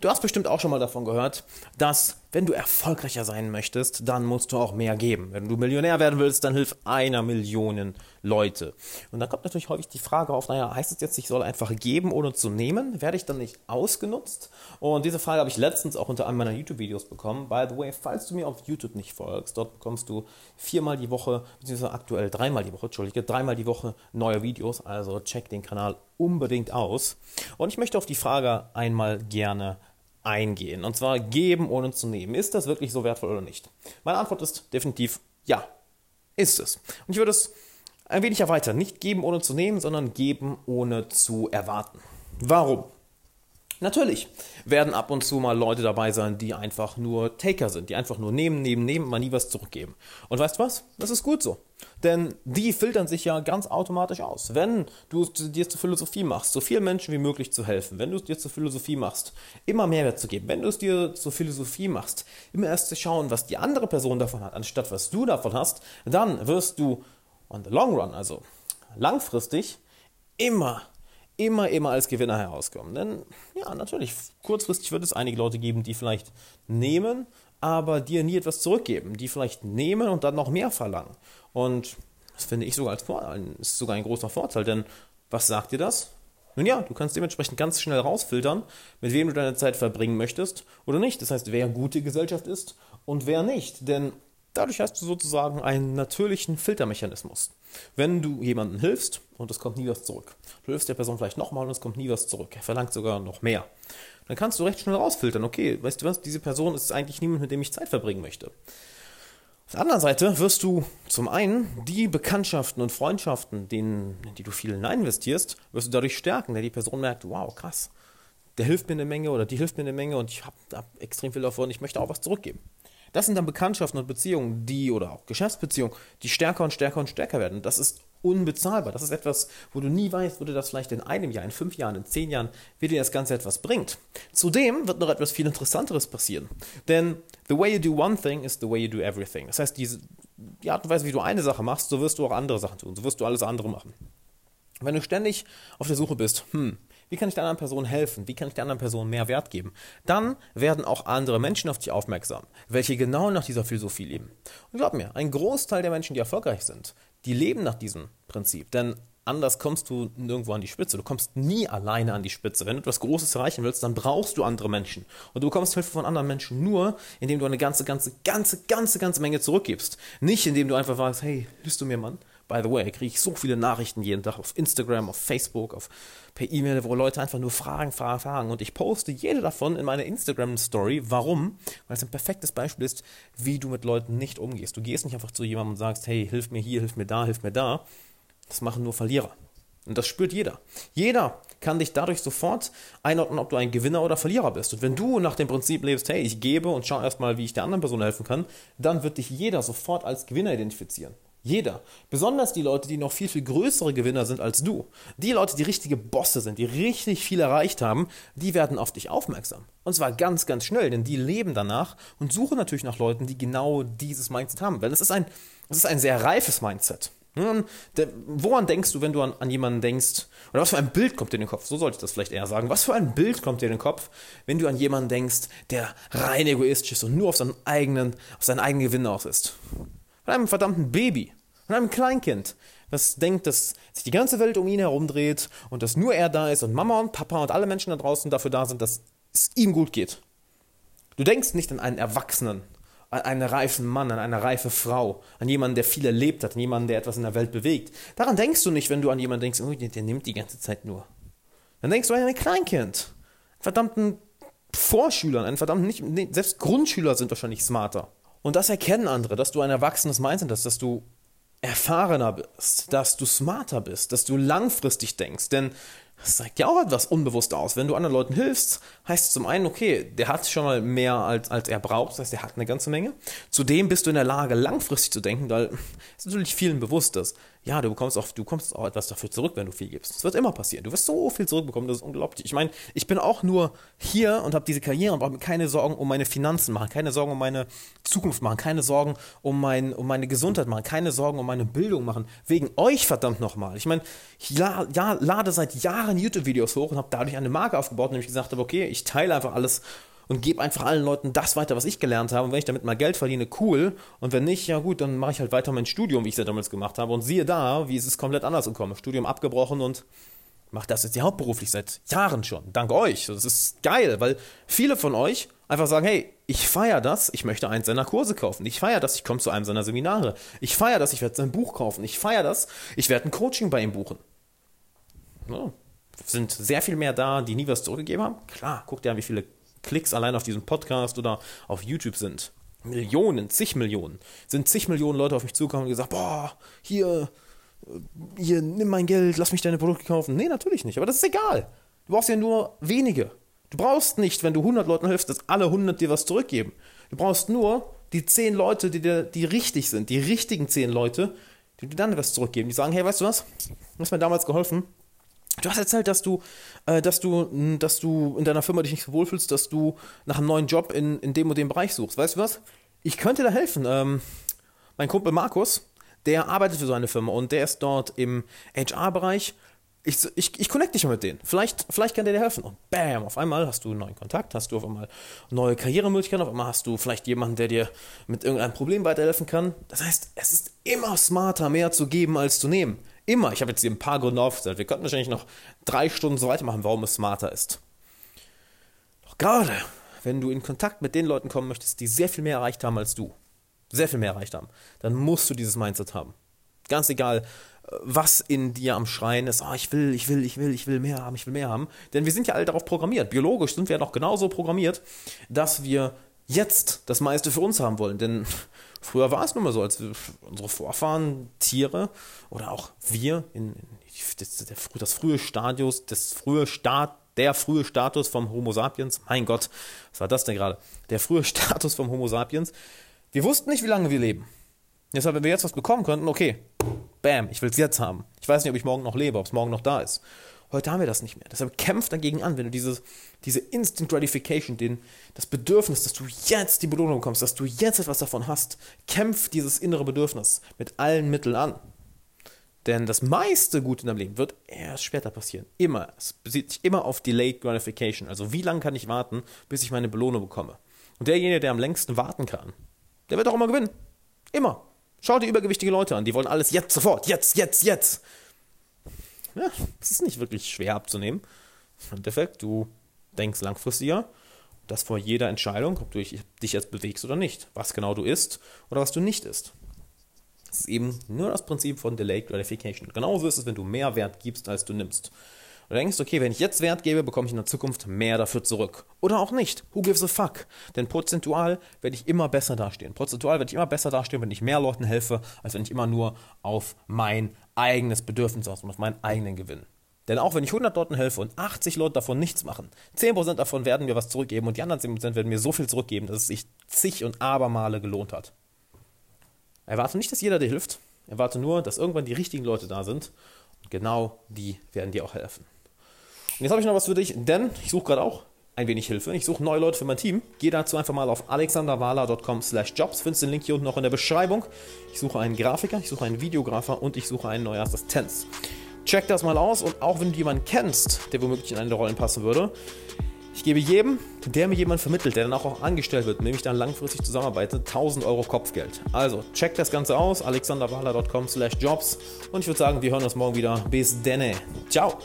Du hast bestimmt auch schon mal davon gehört, dass wenn du erfolgreicher sein möchtest, dann musst du auch mehr geben. Wenn du Millionär werden willst, dann hilf einer Million Leute. Und da kommt natürlich häufig die Frage auf, naja, heißt es jetzt, ich soll einfach geben, ohne zu nehmen? Werde ich dann nicht ausgenutzt? Und diese Frage habe ich letztens auch unter einem meiner YouTube-Videos bekommen. By the way, falls du mir auf YouTube nicht folgst, dort bekommst du viermal die Woche, beziehungsweise aktuell dreimal die Woche, Entschuldige, dreimal die Woche neue Videos. Also check den Kanal unbedingt aus. Und ich möchte auf die Frage einmal gerne eingehen. Und zwar geben ohne zu nehmen. Ist das wirklich so wertvoll oder nicht? Meine Antwort ist definitiv ja. Ist es. Und ich würde es ein wenig erweitern. Nicht geben ohne zu nehmen, sondern geben ohne zu erwarten. Warum? Natürlich werden ab und zu mal Leute dabei sein, die einfach nur Taker sind, die einfach nur nehmen, nehmen, nehmen, mal nie was zurückgeben. Und weißt du was? Das ist gut so. Denn die filtern sich ja ganz automatisch aus. Wenn du es dir zur Philosophie machst, so vielen Menschen wie möglich zu helfen, wenn du es dir zur Philosophie machst, immer Mehrwert zu geben, wenn du es dir zur Philosophie machst, immer erst zu schauen, was die andere Person davon hat, anstatt was du davon hast, dann wirst du on the long run, also langfristig, immer immer, immer als Gewinner herauskommen. Denn ja, natürlich, kurzfristig wird es einige Leute geben, die vielleicht nehmen, aber dir nie etwas zurückgeben, die vielleicht nehmen und dann noch mehr verlangen. Und das finde ich sogar als Vorteil, ist sogar ein großer Vorteil, denn was sagt dir das? Nun ja, du kannst dementsprechend ganz schnell rausfiltern, mit wem du deine Zeit verbringen möchtest oder nicht. Das heißt, wer gute Gesellschaft ist und wer nicht. Denn Dadurch hast du sozusagen einen natürlichen Filtermechanismus. Wenn du jemandem hilfst und es kommt nie was zurück, du hilfst der Person vielleicht nochmal und es kommt nie was zurück, er verlangt sogar noch mehr, dann kannst du recht schnell rausfiltern, okay, weißt du was, diese Person ist eigentlich niemand, mit dem ich Zeit verbringen möchte. Auf der anderen Seite wirst du zum einen die Bekanntschaften und Freundschaften, in die du viel investierst, wirst du dadurch stärken, denn die Person merkt, wow, krass, der hilft mir eine Menge oder die hilft mir eine Menge und ich habe hab extrem viel davon, ich möchte auch was zurückgeben. Das sind dann Bekanntschaften und Beziehungen, die oder auch Geschäftsbeziehungen, die stärker und stärker und stärker werden. Das ist unbezahlbar. Das ist etwas, wo du nie weißt, wo dir das vielleicht in einem Jahr, in fünf Jahren, in zehn Jahren, wie dir das Ganze etwas bringt. Zudem wird noch etwas viel Interessanteres passieren. Denn the way you do one thing is the way you do everything. Das heißt, diese, die Art und Weise, wie du eine Sache machst, so wirst du auch andere Sachen tun. So wirst du alles andere machen. Wenn du ständig auf der Suche bist, hm, wie kann ich der anderen Person helfen? Wie kann ich der anderen Person mehr Wert geben? Dann werden auch andere Menschen auf dich aufmerksam, welche genau nach dieser Philosophie leben. Und glaub mir, ein Großteil der Menschen, die erfolgreich sind, die leben nach diesem Prinzip. Denn anders kommst du nirgendwo an die Spitze. Du kommst nie alleine an die Spitze. Wenn du etwas Großes erreichen willst, dann brauchst du andere Menschen. Und du bekommst Hilfe von anderen Menschen nur, indem du eine ganze, ganze, ganze, ganze, ganze Menge zurückgibst. Nicht, indem du einfach sagst, hey, hilfst du mir, Mann? By the way, kriege ich so viele Nachrichten jeden Tag auf Instagram, auf Facebook, auf, per E-Mail, wo Leute einfach nur fragen, fragen, fragen. Und ich poste jede davon in meine Instagram-Story. Warum? Weil es ein perfektes Beispiel ist, wie du mit Leuten nicht umgehst. Du gehst nicht einfach zu jemandem und sagst, hey, hilf mir hier, hilf mir da, hilf mir da. Das machen nur Verlierer. Und das spürt jeder. Jeder kann dich dadurch sofort einordnen, ob du ein Gewinner oder Verlierer bist. Und wenn du nach dem Prinzip lebst, hey, ich gebe und schau erstmal, wie ich der anderen Person helfen kann, dann wird dich jeder sofort als Gewinner identifizieren. Jeder. Besonders die Leute, die noch viel, viel größere Gewinner sind als du. Die Leute, die richtige Bosse sind, die richtig viel erreicht haben, die werden auf dich aufmerksam. Und zwar ganz, ganz schnell, denn die leben danach und suchen natürlich nach Leuten, die genau dieses Mindset haben. Weil es ist ein, es ist ein sehr reifes Mindset. Woran denkst du, wenn du an, an, jemanden denkst, oder was für ein Bild kommt dir in den Kopf? So sollte ich das vielleicht eher sagen. Was für ein Bild kommt dir in den Kopf, wenn du an jemanden denkst, der rein egoistisch ist und nur auf seinen eigenen, auf seinen eigenen Gewinn aus ist? Von einem verdammten Baby, von einem Kleinkind, das denkt, dass sich die ganze Welt um ihn herum dreht und dass nur er da ist und Mama und Papa und alle Menschen da draußen dafür da sind, dass es ihm gut geht. Du denkst nicht an einen Erwachsenen, an einen reifen Mann, an eine reife Frau, an jemanden, der viel erlebt hat, an jemanden, der etwas in der Welt bewegt. Daran denkst du nicht, wenn du an jemanden denkst, oh, der, nimmt die ganze Zeit nur. Dann denkst du an ein Kleinkind, verdammten Vorschüler, einen verdammten, nicht, selbst Grundschüler sind wahrscheinlich smarter. Und das erkennen andere, dass du ein erwachsenes Mindset hast, dass du erfahrener bist, dass du smarter bist, dass du langfristig denkst. Denn das zeigt ja auch etwas unbewusst aus. Wenn du anderen Leuten hilfst, heißt es zum einen, okay, der hat schon mal mehr als, als er braucht, das heißt, er hat eine ganze Menge. Zudem bist du in der Lage, langfristig zu denken, weil es natürlich vielen bewusst ist. Ja, du bekommst auch, du bekommst auch etwas dafür zurück, wenn du viel gibst. Das wird immer passieren. Du wirst so viel zurückbekommen, das ist unglaublich. Ich meine, ich bin auch nur hier und habe diese Karriere und brauche mir keine Sorgen um meine Finanzen machen, keine Sorgen um meine Zukunft machen, keine Sorgen um, mein, um meine Gesundheit machen, keine Sorgen um meine Bildung machen. Wegen euch verdammt nochmal. Ich meine, ich la, ja, lade seit Jahren YouTube-Videos hoch und habe dadurch eine Marke aufgebaut, indem ich gesagt habe, okay, ich teile einfach alles und gebe einfach allen Leuten das weiter, was ich gelernt habe. Und wenn ich damit mal Geld verdiene, cool. Und wenn nicht, ja gut, dann mache ich halt weiter mein Studium, wie ich es ja damals gemacht habe. Und siehe da, wie ist es komplett anders gekommen. Studium abgebrochen und mache das jetzt hauptberuflich seit Jahren schon. Dank euch. Das ist geil, weil viele von euch einfach sagen, hey, ich feiere das, ich möchte eins seiner Kurse kaufen. Ich feiere das, ich komme zu einem seiner Seminare. Ich feiere das, ich werde sein Buch kaufen. Ich feiere das, ich werde ein Coaching bei ihm buchen. Ja, sind sehr viel mehr da, die nie was zurückgegeben haben. Klar, guckt ja, wie viele Klicks allein auf diesem Podcast oder auf YouTube sind. Millionen, zig Millionen. Sind zig Millionen Leute auf mich zugekommen und gesagt, boah, hier, äh, hier, nimm mein Geld, lass mich deine Produkte kaufen. Nee, natürlich nicht, aber das ist egal. Du brauchst ja nur wenige. Du brauchst nicht, wenn du 100 Leuten hilfst, dass alle 100 dir was zurückgeben. Du brauchst nur die 10 Leute, die, dir, die richtig sind, die richtigen 10 Leute, die dir dann was zurückgeben. Die sagen, hey, weißt du was? Du hast mir damals geholfen. Du hast erzählt, dass du, äh, dass du, dass du in deiner Firma dich nicht so wohlfühlst, dass du nach einem neuen Job in, in dem und dem Bereich suchst. Weißt du was? Ich könnte da helfen. Ähm, mein Kumpel Markus, der arbeitet für so eine Firma und der ist dort im HR-Bereich. Ich, ich, ich connecte dich mal mit denen. Vielleicht, vielleicht kann der dir helfen. Und bam, auf einmal hast du einen neuen Kontakt, hast du auf einmal neue Karrieremöglichkeiten, auf einmal hast du vielleicht jemanden, der dir mit irgendeinem Problem weiterhelfen kann. Das heißt, es ist immer smarter, mehr zu geben als zu nehmen. Immer. Ich habe jetzt hier ein paar Gründe aufgezählt. Wir könnten wahrscheinlich noch drei Stunden so weitermachen, warum es smarter ist. Doch gerade, wenn du in Kontakt mit den Leuten kommen möchtest, die sehr viel mehr erreicht haben als du, sehr viel mehr erreicht haben, dann musst du dieses Mindset haben. Ganz egal, was in dir am Schreien ist, oh, ich will, ich will, ich will, ich will mehr haben, ich will mehr haben. Denn wir sind ja alle darauf programmiert. Biologisch sind wir ja noch genauso programmiert, dass wir jetzt das meiste für uns haben wollen. Denn Früher war es nun mal so, als unsere Vorfahren, Tiere oder auch wir, in, in das, der, das frühe Stadius, das frühe Start, der frühe Status vom Homo sapiens, mein Gott, was war das denn gerade? Der frühe Status vom Homo sapiens. Wir wussten nicht, wie lange wir leben. Deshalb, wenn wir jetzt was bekommen könnten, okay, bam, ich will es jetzt haben. Ich weiß nicht, ob ich morgen noch lebe, ob es morgen noch da ist. Heute haben wir das nicht mehr. Deshalb kämpf dagegen an, wenn du dieses, diese Instant Gratification, den, das Bedürfnis, dass du jetzt die Belohnung bekommst, dass du jetzt etwas davon hast, kämpf dieses innere Bedürfnis mit allen Mitteln an. Denn das meiste Gute in deinem Leben wird erst später passieren. Immer. Es bezieht sich immer auf Delayed Gratification. Also wie lange kann ich warten, bis ich meine Belohnung bekomme? Und derjenige, der am längsten warten kann, der wird auch immer gewinnen. Immer. Schau dir übergewichtige Leute an, die wollen alles jetzt, sofort, jetzt, jetzt, jetzt ja, das ist nicht wirklich schwer abzunehmen. Im Endeffekt, du denkst langfristiger, das vor jeder Entscheidung, ob du dich jetzt bewegst oder nicht, was genau du isst oder was du nicht isst. Das ist eben nur das Prinzip von Delayed Gratification. Genauso ist es, wenn du mehr Wert gibst, als du nimmst. Du denkst, okay, wenn ich jetzt Wert gebe, bekomme ich in der Zukunft mehr dafür zurück. Oder auch nicht. Who gives a fuck? Denn prozentual werde ich immer besser dastehen. Prozentual werde ich immer besser dastehen, wenn ich mehr Leuten helfe, als wenn ich immer nur auf mein eigenes Bedürfnis aus und auf meinen eigenen Gewinn. Denn auch wenn ich 100 Leuten helfe und 80 Leute davon nichts machen, 10% davon werden mir was zurückgeben und die anderen 10% werden mir so viel zurückgeben, dass es sich zig und abermale gelohnt hat. Erwarte nicht, dass jeder dir hilft. Erwarte nur, dass irgendwann die richtigen Leute da sind. Und genau die werden dir auch helfen. Und jetzt habe ich noch was für dich, denn ich suche gerade auch ein wenig Hilfe. Ich suche neue Leute für mein Team. Geh dazu einfach mal auf alexanderwala.com slash jobs. Findest den Link hier unten noch in der Beschreibung. Ich suche einen Grafiker, ich suche einen Videografer und ich suche einen neuen Assistenz. Check das mal aus und auch wenn du jemanden kennst, der womöglich in eine der Rollen passen würde, ich gebe jedem, der mir jemand vermittelt, der dann auch, angestellt wird, mit dem ich dann langfristig zusammenarbeite, 1000 Euro Kopfgeld. Also, check das Ganze aus, alexanderwala.com slash jobs und ich würde sagen, wir hören uns morgen wieder. Bis denne. Ciao.